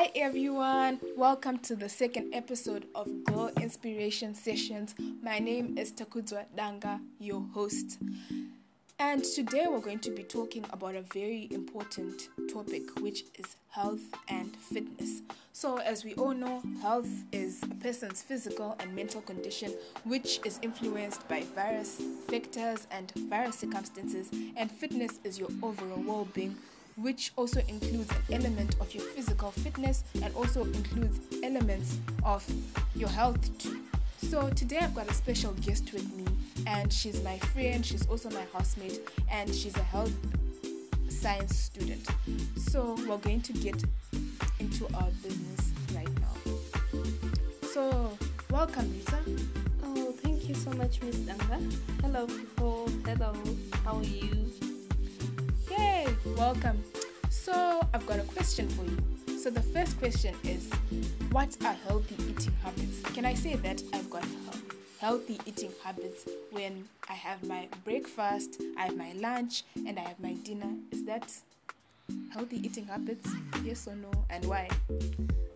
Hi everyone, welcome to the second episode of Girl Inspiration Sessions. My name is Takudzwa Danga, your host. And today we're going to be talking about a very important topic, which is health and fitness. So, as we all know, health is a person's physical and mental condition, which is influenced by various factors and various circumstances, and fitness is your overall well being. Which also includes an element of your physical fitness and also includes elements of your health too. So, today I've got a special guest with me, and she's my friend, she's also my housemate, and she's a health science student. So, we're going to get into our business right now. So, welcome, Lisa. Oh, thank you so much, Miss Danga. Hello, people. Hello, how are you? Welcome. So, I've got a question for you. So, the first question is What are healthy eating habits? Can I say that I've got healthy eating habits when I have my breakfast, I have my lunch, and I have my dinner? Is that healthy eating habits? Yes or no? And why?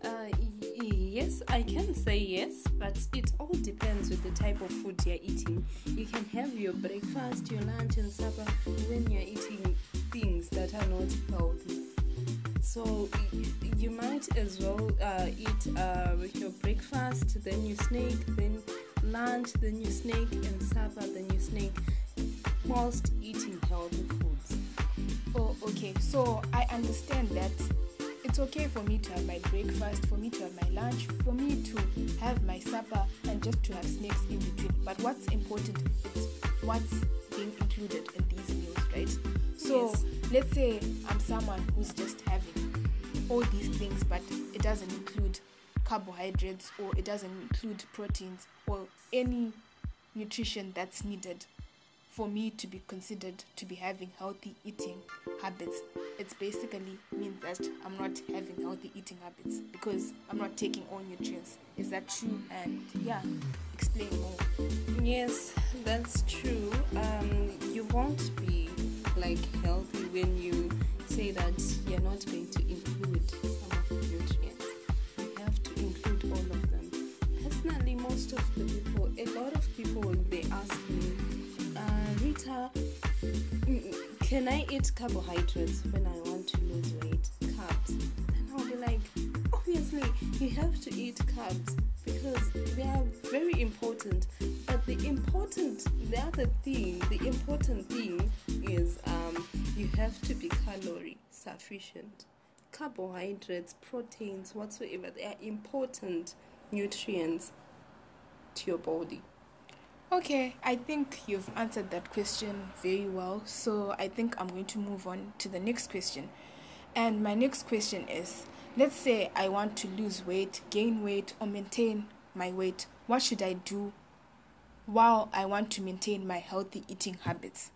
Uh, yes, I can say yes, but it all depends with the type of food you're eating. You can have your breakfast, your lunch, and supper when you're eating things that are not healthy. So you might as well uh, eat uh, with your breakfast, then you snake, then lunch, then you snake, and supper, then you snake, whilst eating healthy foods. Oh, okay. So I understand that it's okay for me to have my breakfast, for me to have my lunch, for me to have my supper, and just to have snacks in between. But what's important is what's being included in these meals, right? So Yes. let's say I'm someone who's just having all these things, but it doesn't include carbohydrates or it doesn't include proteins or any nutrition that's needed for me to be considered to be having healthy eating habits. It basically means that I'm not having healthy eating habits because I'm not taking all nutrients. Is that true? And yeah, explain more. Yes, that's true. Um, you won't be like healthy when you say that you're not going to include some of the nutrients. You have to include all of them. Personally, most of the people, a lot of people, they ask me, uh, Rita, mm, can I eat carbohydrates when I want to lose weight? Carbs. And I'll be like, obviously, you have to eat carbs because they are very important. But the important, the other thing, the important thing is um, you have to be calorie sufficient. Carbohydrates, proteins, whatsoever, they are important nutrients to your body. Okay, I think you've answered that question very well. So I think I'm going to move on to the next question. And my next question is let's say I want to lose weight, gain weight, or maintain my weight. What should I do while I want to maintain my healthy eating habits?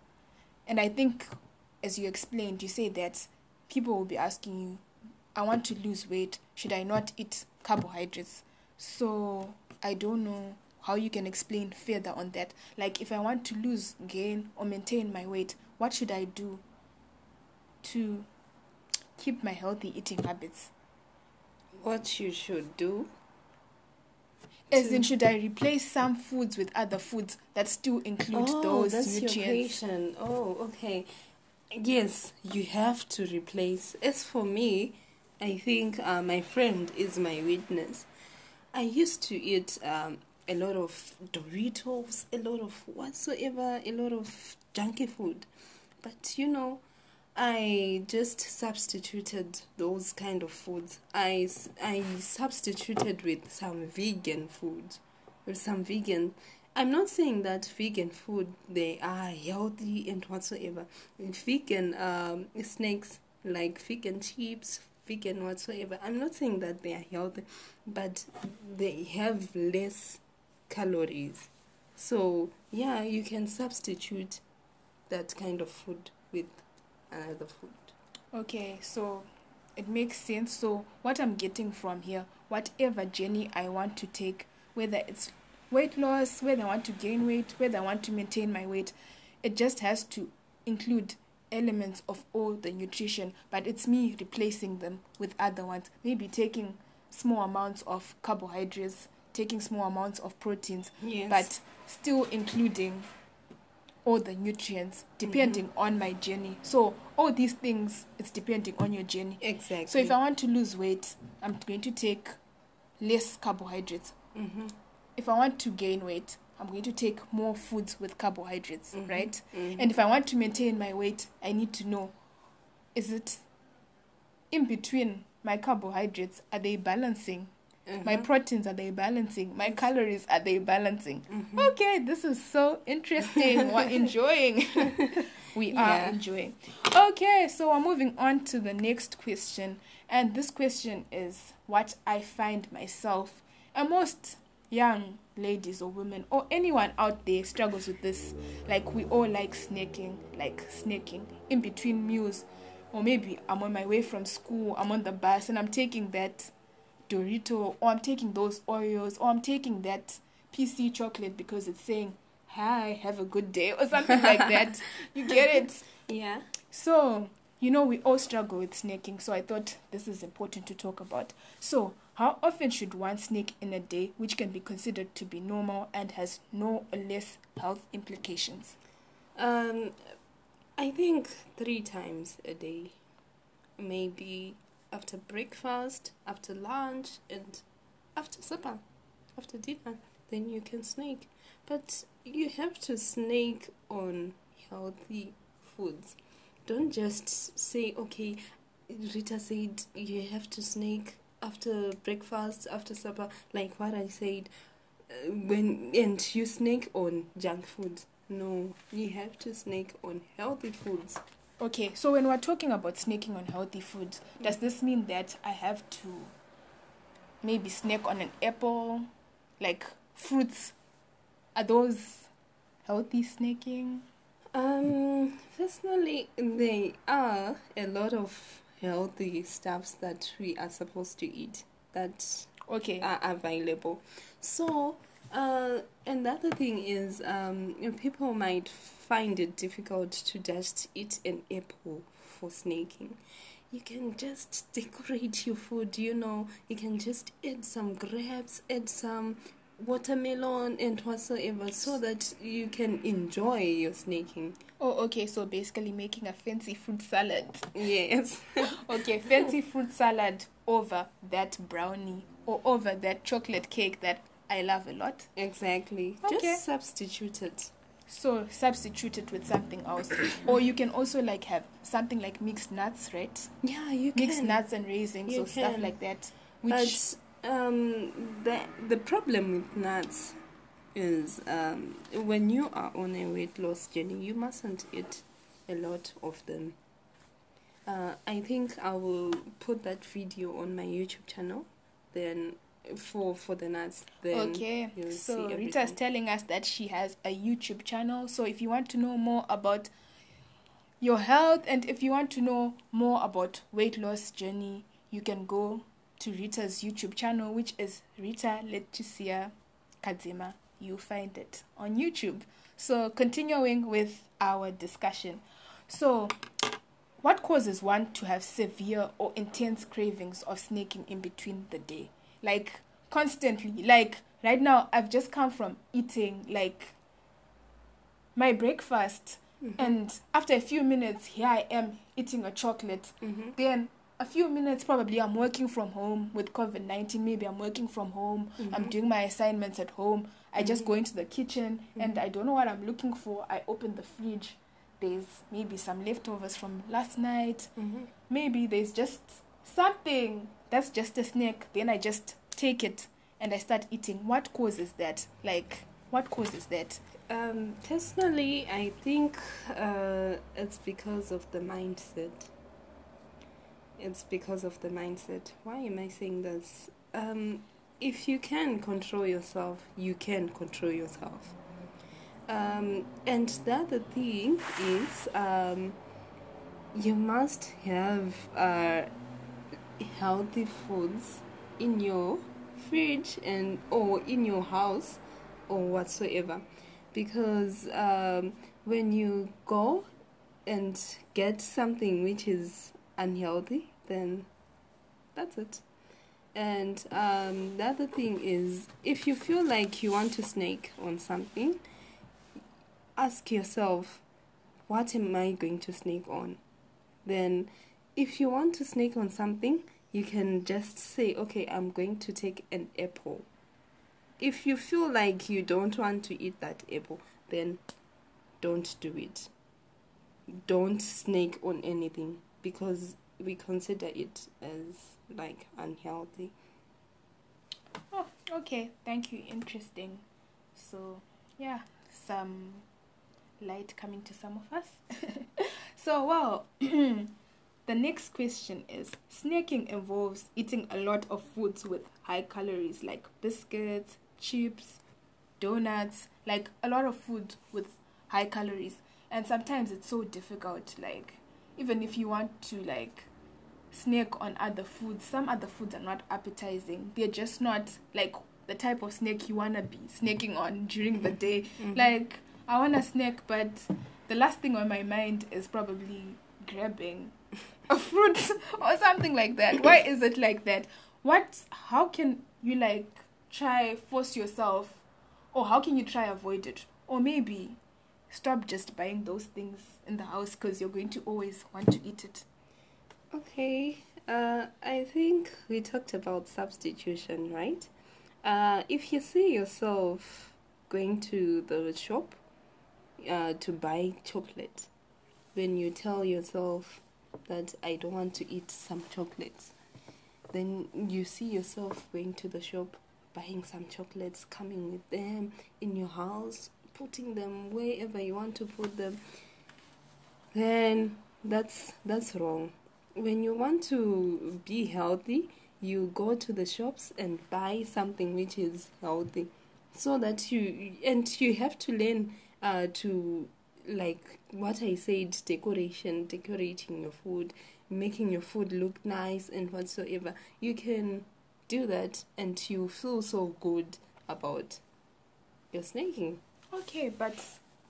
And I think, as you explained, you say that people will be asking you, I want to lose weight. Should I not eat carbohydrates? So I don't know how you can explain further on that. Like, if I want to lose, gain, or maintain my weight, what should I do to keep my healthy eating habits? What you should do As in, should I replace some foods with other foods that still include oh, those that's your nutrients? question. Oh, okay. Yes, you have to replace. As for me, I think uh, my friend is my witness. I used to eat um, a lot of Doritos, a lot of whatsoever, a lot of junky food. But you know, I just substituted those kind of foods. I, I substituted with some vegan food, with some vegan. I'm not saying that vegan food they are healthy and whatsoever. Vegan um, snacks like vegan chips, vegan whatsoever. I'm not saying that they are healthy, but they have less calories. So yeah, you can substitute that kind of food with another food. Okay, so it makes sense. So, what I'm getting from here, whatever journey I want to take, whether it's weight loss, whether I want to gain weight, whether I want to maintain my weight, it just has to include elements of all the nutrition, but it's me replacing them with other ones. Maybe taking small amounts of carbohydrates, taking small amounts of proteins, Yes. but still including all the nutrients depending Mm-hmm. on my journey. So all these things it's depending on your journey. exactly. So if I want to lose weight, I'm going to take less carbohydrates. mm-hmm. If I want to gain weight, I'm going to take more foods with carbohydrates, Mhm. right? Mhm. And if I want to maintain my weight, I need to know is it in between my carbohydrates are they balancing? My Mhm. proteins are they balancing? My calories are they balancing? Mhm. Okay, this is so interesting. We're enjoying. we are Yeah. enjoying. Okay, so we're moving on to the next question. And this question is what I find myself and most young ladies or women or anyone out there struggles with this. Like we all like snacking, like snacking in between meals. Or maybe I'm on my way from school, I'm on the bus and I'm taking that Dorito, or I'm taking those Oreos, or I'm taking that PS chocolate because it's saying, Hi, have a good day, or something like that. You get it? Yeah. So, you know, we all struggle with snacking, so I thought this is important to talk about. So, how often should one snack in a day, which can be considered to be normal and has no or less health implications? Um, I think three times a day, maybe after breakfast, after lunch, and after supper, after dinner. Then you can snake, but you have to snake on healthy foods. Don't just say, okay, Rita said you have to snake after breakfast, after supper, like what I said. Uh, when and you snake on junk food. No, you have to snake on healthy foods. Okay, so when we're talking about snacking on healthy foods, does this mean that I have to maybe snack on an apple, like fruits? Are those healthy snacking? Um, personally, there are a lot of healthy stuffs that we are supposed to eat that Okay. are available. So, uh, and another thing is, um, you know, people might find it difficult to just eat an apple for snacking. You can just decorate your food, you know, you can just add some grapes, add some watermelon and whatsoever so that you can enjoy your snacking. oh, okay, so basically making a fancy fruit salad. Yes. Okay, fancy fruit salad over that brownie or over that chocolate cake that I love a lot. exactly. Okay. Just substitute it. So substitute it with something else. or you can also like have something like mixed nuts, right? Yeah, you can Mixed nuts and raisins You or stuff like that. Which But um, the the problem with nuts is um, when you are on a weight loss journey, you mustn't eat a lot of them. Uh, I think I will put that video on my YouTube channel. Then for for the nuts, then Okay, so Rita's telling us that she has a YouTube channel. So if you want to know more about your health and if you want to know more about weight loss journey, you can go to Rita's YouTube channel, which is Rita Leticia Kadzima. You find it on YouTube. So continuing with our discussion. So what causes one to have severe or intense cravings of snacking in between the day? Like constantly. Like right now, I've just come from eating like my breakfast, Mhm. and after a few minutes, here I am eating a chocolate. Mhm. Then a few minutes, probably I'm working from home with COVID 19. Maybe I'm working from home. I'm Mhm. doing my assignments at home. I just Mhm. go into the kitchen and Mhm. I don't know what I'm looking for. I open the fridge. There's maybe some leftovers from last night. Mhm. Maybe there's just something that's just a snack. Then I just take it and I start eating. What causes that? Like, what causes that? Um, personally, I think uh, it's because of the mindset. It's because of the mindset. Why am I saying this? Um, if you can control yourself, you can control yourself. Um, and the other thing is, um, you must have uh, healthy foods in your fridge and or in your house or whatsoever because um, when you go and get something which is unhealthy, then that's it. And um, the other thing is, if you feel like you want to snake on something, ask yourself, what am I going to snake on? Then, if you want to snake on something, you can just say, okay, I'm going to take an apple. If you feel like you don't want to eat that apple, then don't do it. Don't snake on anything because we consider it as like unhealthy. Oh, okay. Thank you. Interesting. So, yeah, some light coming to some of us. so, well, the next question is snacking involves eating a lot of foods with high calories like biscuits, chips, donuts, like a lot of food with high calories. And sometimes it's so difficult, like, even if you want to, like, snack on other foods. Some other foods are not appetizing. They're just not like the type of snack you wanna be snacking on during the day. Mm-hmm. Like I wanna snack, but the last thing on my mind is probably grabbing a fruit or something like that. Why is it like that? What? How can you like try force yourself, or how can you try avoid it, or maybe stop just buying those things in the house because you're going to always want to eat it. Okay, uh, I think we talked about substitution, right? Uh, if you see yourself going to the shop uh, to buy chocolate, when you tell yourself that I don't want to eat some chocolates, then you see yourself going to the shop, buying some chocolates, coming with them in your house, putting them wherever you want to put them, then that's that's wrong. When you want to be healthy, you go to the shops and buy something which is healthy, so that you and you have to learn uh, to like what I said, decoration, decorating your food, making your food look nice and whatsoever. You can do that, and you feel so good about your snaking. Okay, but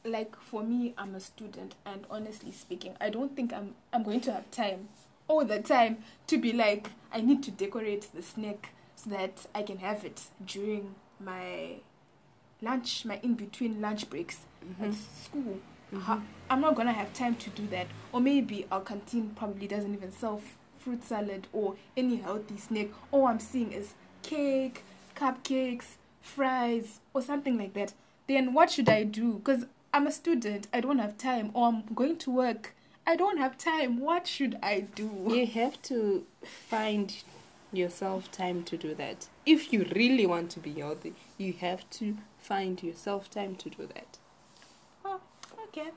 like for me, I'm a student, and honestly speaking, I don't think I'm I'm going to have time all the time to be like, I need to decorate the snack so that I can have it during my lunch, my in between lunch breaks mm-hmm. at school. Mm-hmm. I'm not gonna have time to do that. Or maybe our canteen probably doesn't even sell fruit salad or any healthy snack. All I'm seeing is cake, cupcakes, fries, or something like that. Then what should I do? Because I'm a student, I don't have time, or I'm going to work I don't have time. What should I do? You have to find yourself time to do that. If you really want to be healthy, you have to find yourself time to do that. Okay.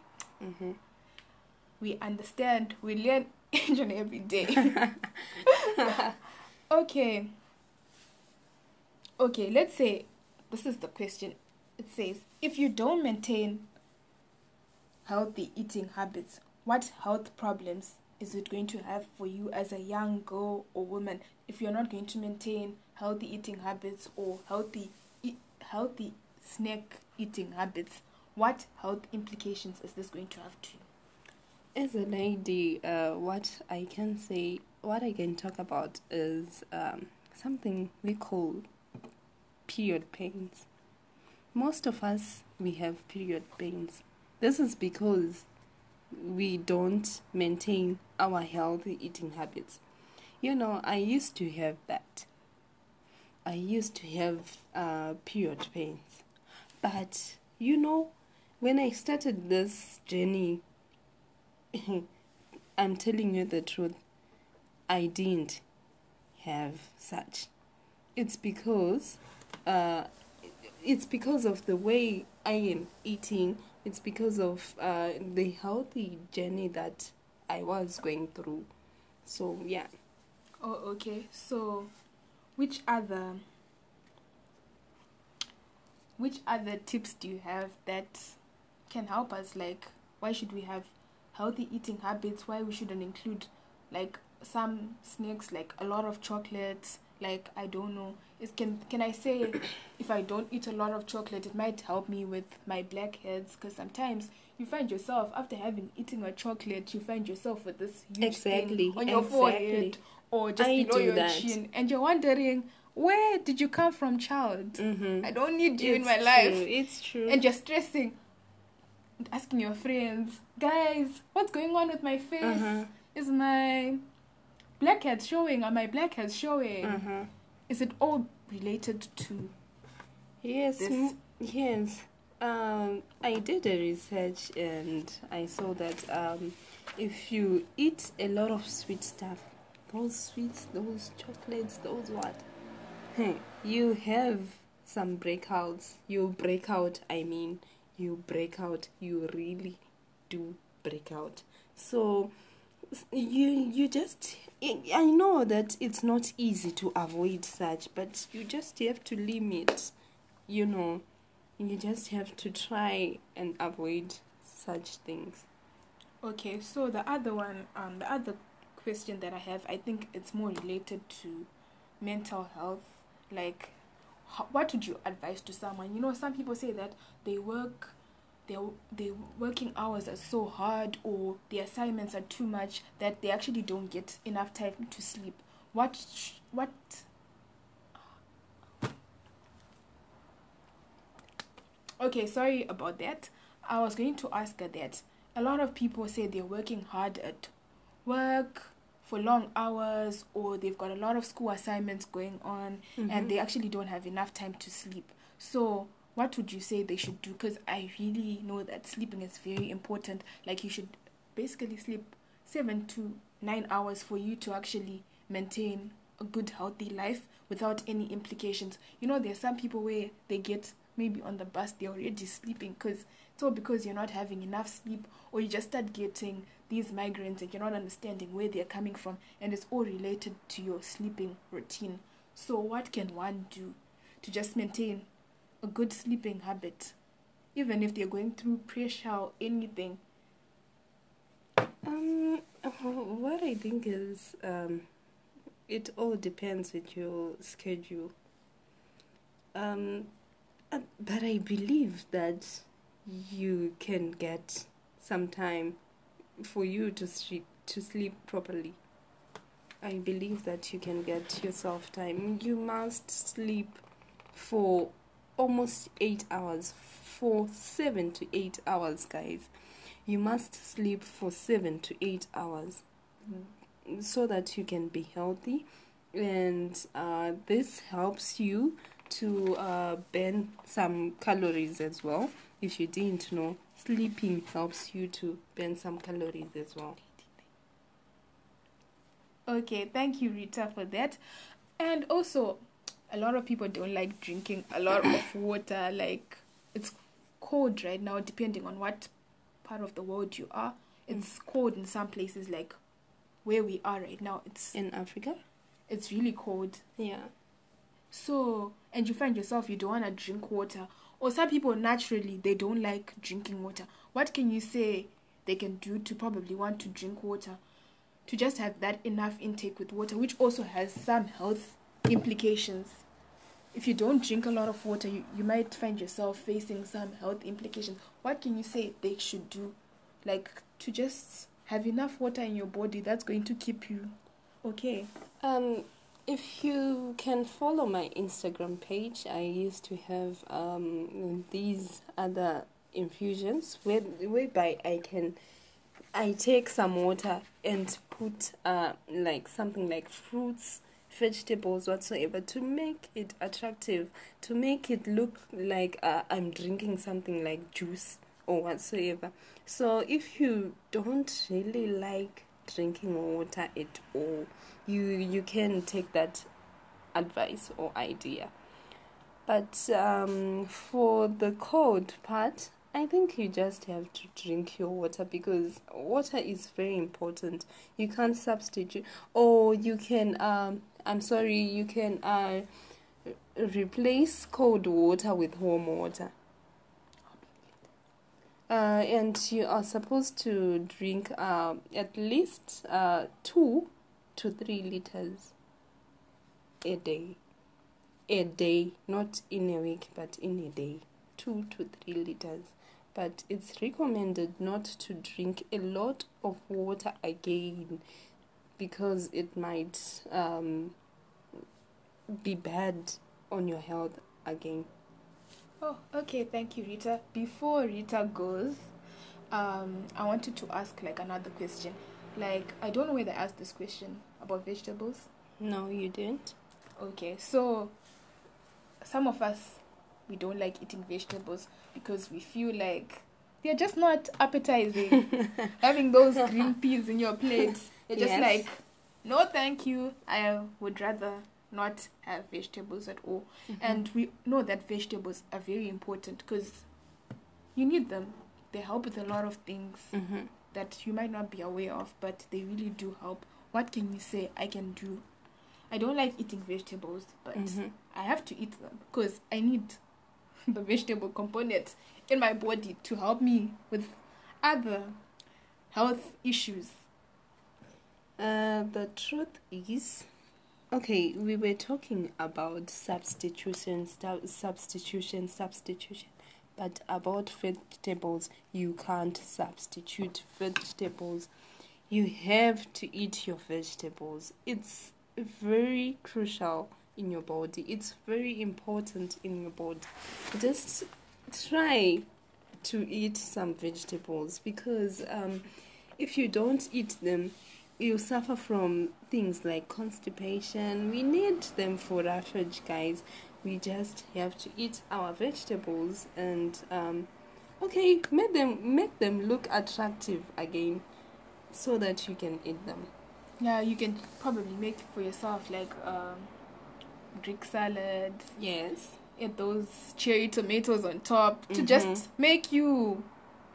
Mm-hmm. We understand. We learn each and every day. okay. Okay, let's say this is the question. It says if you don't maintain healthy eating habits, what health problems is it going to have for you as a young girl or woman if you're not going to maintain healthy eating habits or healthy e- healthy snack eating habits what health implications is this going to have to you as a lady uh, what i can say what i can talk about is um, something we call period pains most of us we have period pains this is because we don't maintain our healthy eating habits. You know, I used to have that. I used to have uh, period pains. But, you know, when I started this journey, I'm telling you the truth, I didn't have such. It's because uh, it's because of the way I am eating it's because of uh, the healthy journey that I was going through. So, yeah. Oh, okay. So, which other which other tips do you have that can help us like why should we have healthy eating habits why we shouldn't include like some snacks like a lot of chocolates. Like I don't know. Is can can I say if I don't eat a lot of chocolate, it might help me with my blackheads? Because sometimes you find yourself after having eaten a chocolate, you find yourself with this huge Exactly, thing on your exactly. forehead or just I below your that. chin, and you're wondering where did you come from, child? Mm-hmm. I don't need you in my true, life It's true. and you're stressing asking your friends guys what's going on with my face Uh-huh. is my blackheads showing are my blackheads showing Uh-huh. is it all related to Yes, m- yes. Um, I did a research and I saw that um, if you eat a lot of sweet stuff, those sweets, those chocolates, those what, you have some breakouts. You break out. I mean, you break out. You really do break out. So you you just I know that it's not easy to avoid such, but you just have to limit you know, you just have to try and avoid such things. okay so the other one um the other question that i have i think it's more related to mental health like what would you advise to someone? You know some people say that they work their their working hours are so hard or the assignments are too much that they actually don't get enough time to sleep. What what okay sorry about that. I was going to ask that. A lot of people say they're working hard at work for long hours or they've got a lot of school assignments going on and they mm-hmm. actually don't have enough time to sleep. So what would you say they should do? Because i really know that sleeping is very important. Like you should basically sleep seven to nine hours for you to actually maintain a good healthy life without any implications. You know there's some people where they get maybe on the bus they're already sleeping because it's all because you're not having enough sleep or you just start getting these migraines and you're not understanding where they're coming from and it's all related to your sleeping routine so what can one do to just maintain a good sleeping habit even if they're going through pressure or anything Um, what I think is, um, it all depends with your schedule. Um, uh, but I believe that you can get some time for you to sleep to sleep properly. I believe that you can get yourself time. You must sleep for almost eight hours, for seven to eight hours, guys. You must sleep for seven to eight hours so that you can be healthy, and uh, this helps you to uh, burn some calories as well. If you didn't know, sleeping helps you to burn some calories as well. Okay, thank you, Rita, for that. And also, a lot of people don't like drinking a lot of water. Like, it's cold right now, depending on what part of the world you are. Mm. It's cold in some places, like where we are right now. It's In Africa? it's really cold. Yeah. So, and you find yourself you don't want to drink water, or some people naturally they don't like drinking water. What can you say they can do to probably want to drink water, to just have that enough intake with water, which also has some health implications. If you don't drink a lot of water, you, you might find yourself facing some health implications. What can you say they should do? Like to just have enough water in your body that's going to keep you okay. Um, if you can follow my Instagram page, I used to have um, these other infusions where, whereby I can I take some water and put uh, like something like fruits, vegetables, whatsoever to make it attractive, to make it look like uh, I'm drinking something like juice or whatsoever. So if you don't really like drinking water at all, you you can take that advice or idea. But um, for the cold part, I think you just have to drink your water because water is very important. You can't substitute, or you can. Um, I'm sorry, you can uh, replace cold water with warm water. Uh, and you are supposed to drink uh, at least uh, two to three liters a day. A day, not in a week, but in a day. Two to three liters. But it's recommended not to drink a lot of water again because it might um, be bad on your health again. Oh, okay. Thank you, Rita. Before Rita goes, um, I wanted to ask like another question. Like, I don't know whether I asked this question about vegetables. No, you didn't. Okay, so some of us we don't like eating vegetables because we feel like they're just not appetizing. Having those green peas in your plate, you're just Yes. like, no, thank you. I would rather not have vegetables at all. And we know that vegetables are very important because you need them. They help with a lot of things Mm-hmm. that you might not be aware of, but they really do help. What can you say I can do? I don't like eating vegetables, but Mhm. I have to eat them because I need the vegetable component in my body to help me with other health issues. Uh, the truth is, okay, we were talking about substitution, stu- substitution, substitution, but about vegetables, you can't substitute vegetables. You have to eat your vegetables. It's very crucial in your body. It's very important in your body. Just try to eat some vegetables because um, if you don't eat them, you suffer from things like constipation. We need them for our roughage, guys. We just have to eat our vegetables and um, okay, make them make them look attractive again, so that you can eat them. Yeah, you can probably make for yourself like um, Greek salad, Yes. add those cherry tomatoes on top to Mhm. just make you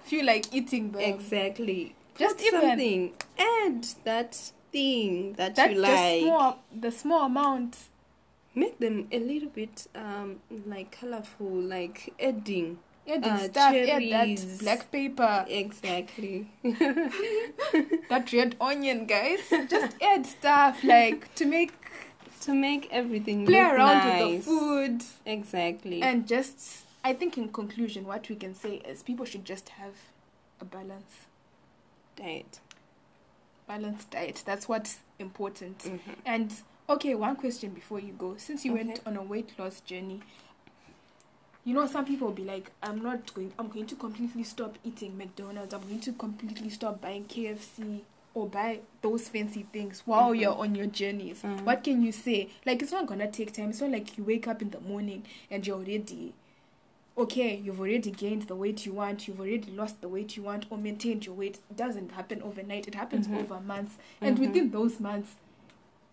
feel like eating them. Exactly. Just something. Add that thing that, That you like. small, the small amount. Make them a little bit um like colorful, like adding. Adding Uh, stuff, add that black paper. Exactly. that red onion, guys. Just add stuff like to make to make everything play look around nice. with the food Exactly. and just. I think in conclusion, what we can say is people should just have a balance, diet. balanced diet. That's what's important. Mhm. And okay, one question before you go. Since you went on a weight loss journey, you know some people will be like, I'm not going I'm going to completely stop eating McDonald's, I'm going to completely stop buying KFC or buy those fancy things while Mhm. you're on your journeys. Mhm. What can you say? Like it's not gonna take time. It's not like you wake up in the morning and you're already okay, you've already gained the weight you want, you've already lost the weight you want, or maintained your weight. It doesn't happen overnight, it happens Mhm. over months. And Mhm. within those months,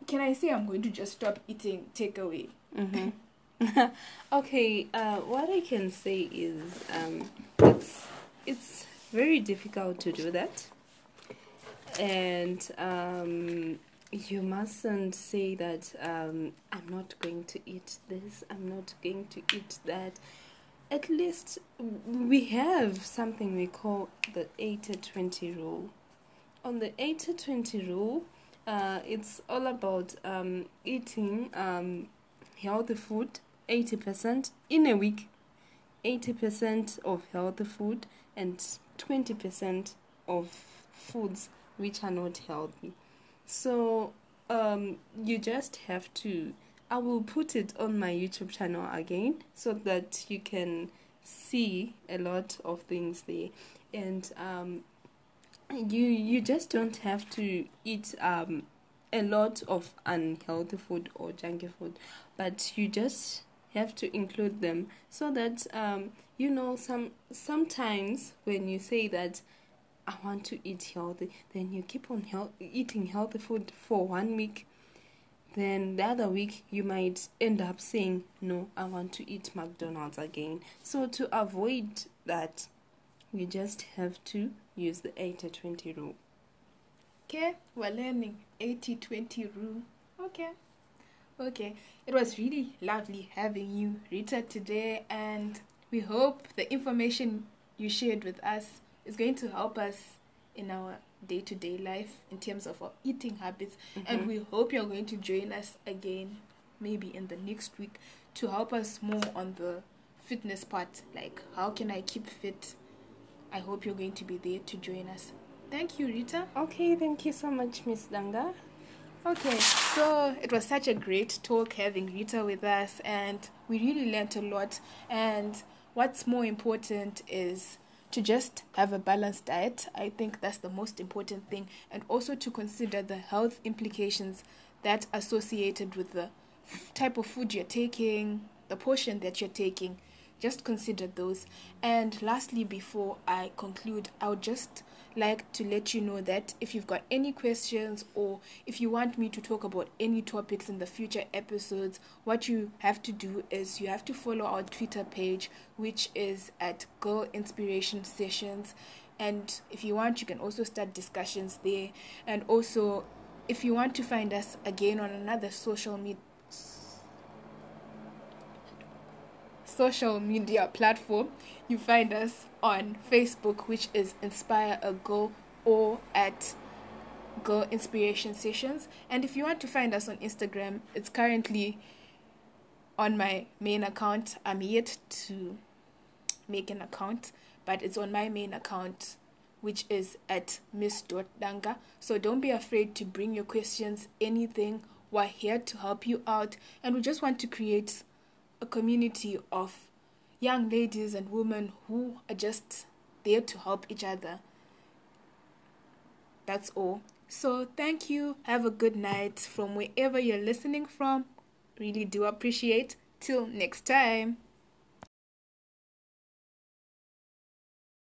can I say I'm going to just stop eating takeaway? Mhm. okay, uh, what I can say is um, it's it's very difficult to do that, and um, you mustn't say that um, I'm not going to eat this, I'm not going to eat that. At least we have something we call the 80-20 rule. On the 80-20 rule, uh, it's all about um, eating um, healthy food 80% in a week 80% of healthy food and 20% of foods which are not healthy so um, you just have to i will put it on my youtube channel again so that you can see a lot of things there and um, you you just don't have to eat um, a lot of unhealthy food or junky food but you just have to include them so that um, you know some sometimes when you say that I want to eat healthy, then you keep on health, eating healthy food for one week. Then the other week you might end up saying, "No, I want to eat McDonald's again." So to avoid that, you just have to use the 80-20 rule. Okay, we're learning 80 20 rule. Okay. Okay. It was really lovely having you, Rita, today, and we hope the information you shared with us is going to help us in our day to day life in terms of our eating habits. And mm-hmm. we hope you're going to join us again, maybe in the next week, to help us more on the fitness part. Like, how can I keep fit? I hope you're going to be there to join us. Thank you, Rita. Okay, thank you so much, Miss Danga. Okay, so it was such a great talk having Rita with us, and we really learned a lot. And what's more important is to just have a balanced diet. I think that's the most important thing, and also to consider the health implications that associated with the type of food you're taking, the portion that you're taking. Just consider those. And lastly, before I conclude, I'll just like to let you know that if you've got any questions or if you want me to talk about any topics in the future episodes, what you have to do is you have to follow our Twitter page, which is at Girl Inspiration Sessions. And if you want, you can also start discussions there. And also, if you want to find us again on another social media social media platform, you find us on Facebook, which is Inspire a Girl, or at Girl Inspiration Sessions. And if you want to find us on Instagram, it's currently on my main account. I'm yet to make an account, but it's on my main account, which is at Miss miss.danga. So don't be afraid to bring your questions, anything. We're here to help you out, and we just want to create a community of young ladies and women who are just there to help each other. That's all. So, thank you. Have a good night from wherever you're listening from. Really do appreciate. Till next time.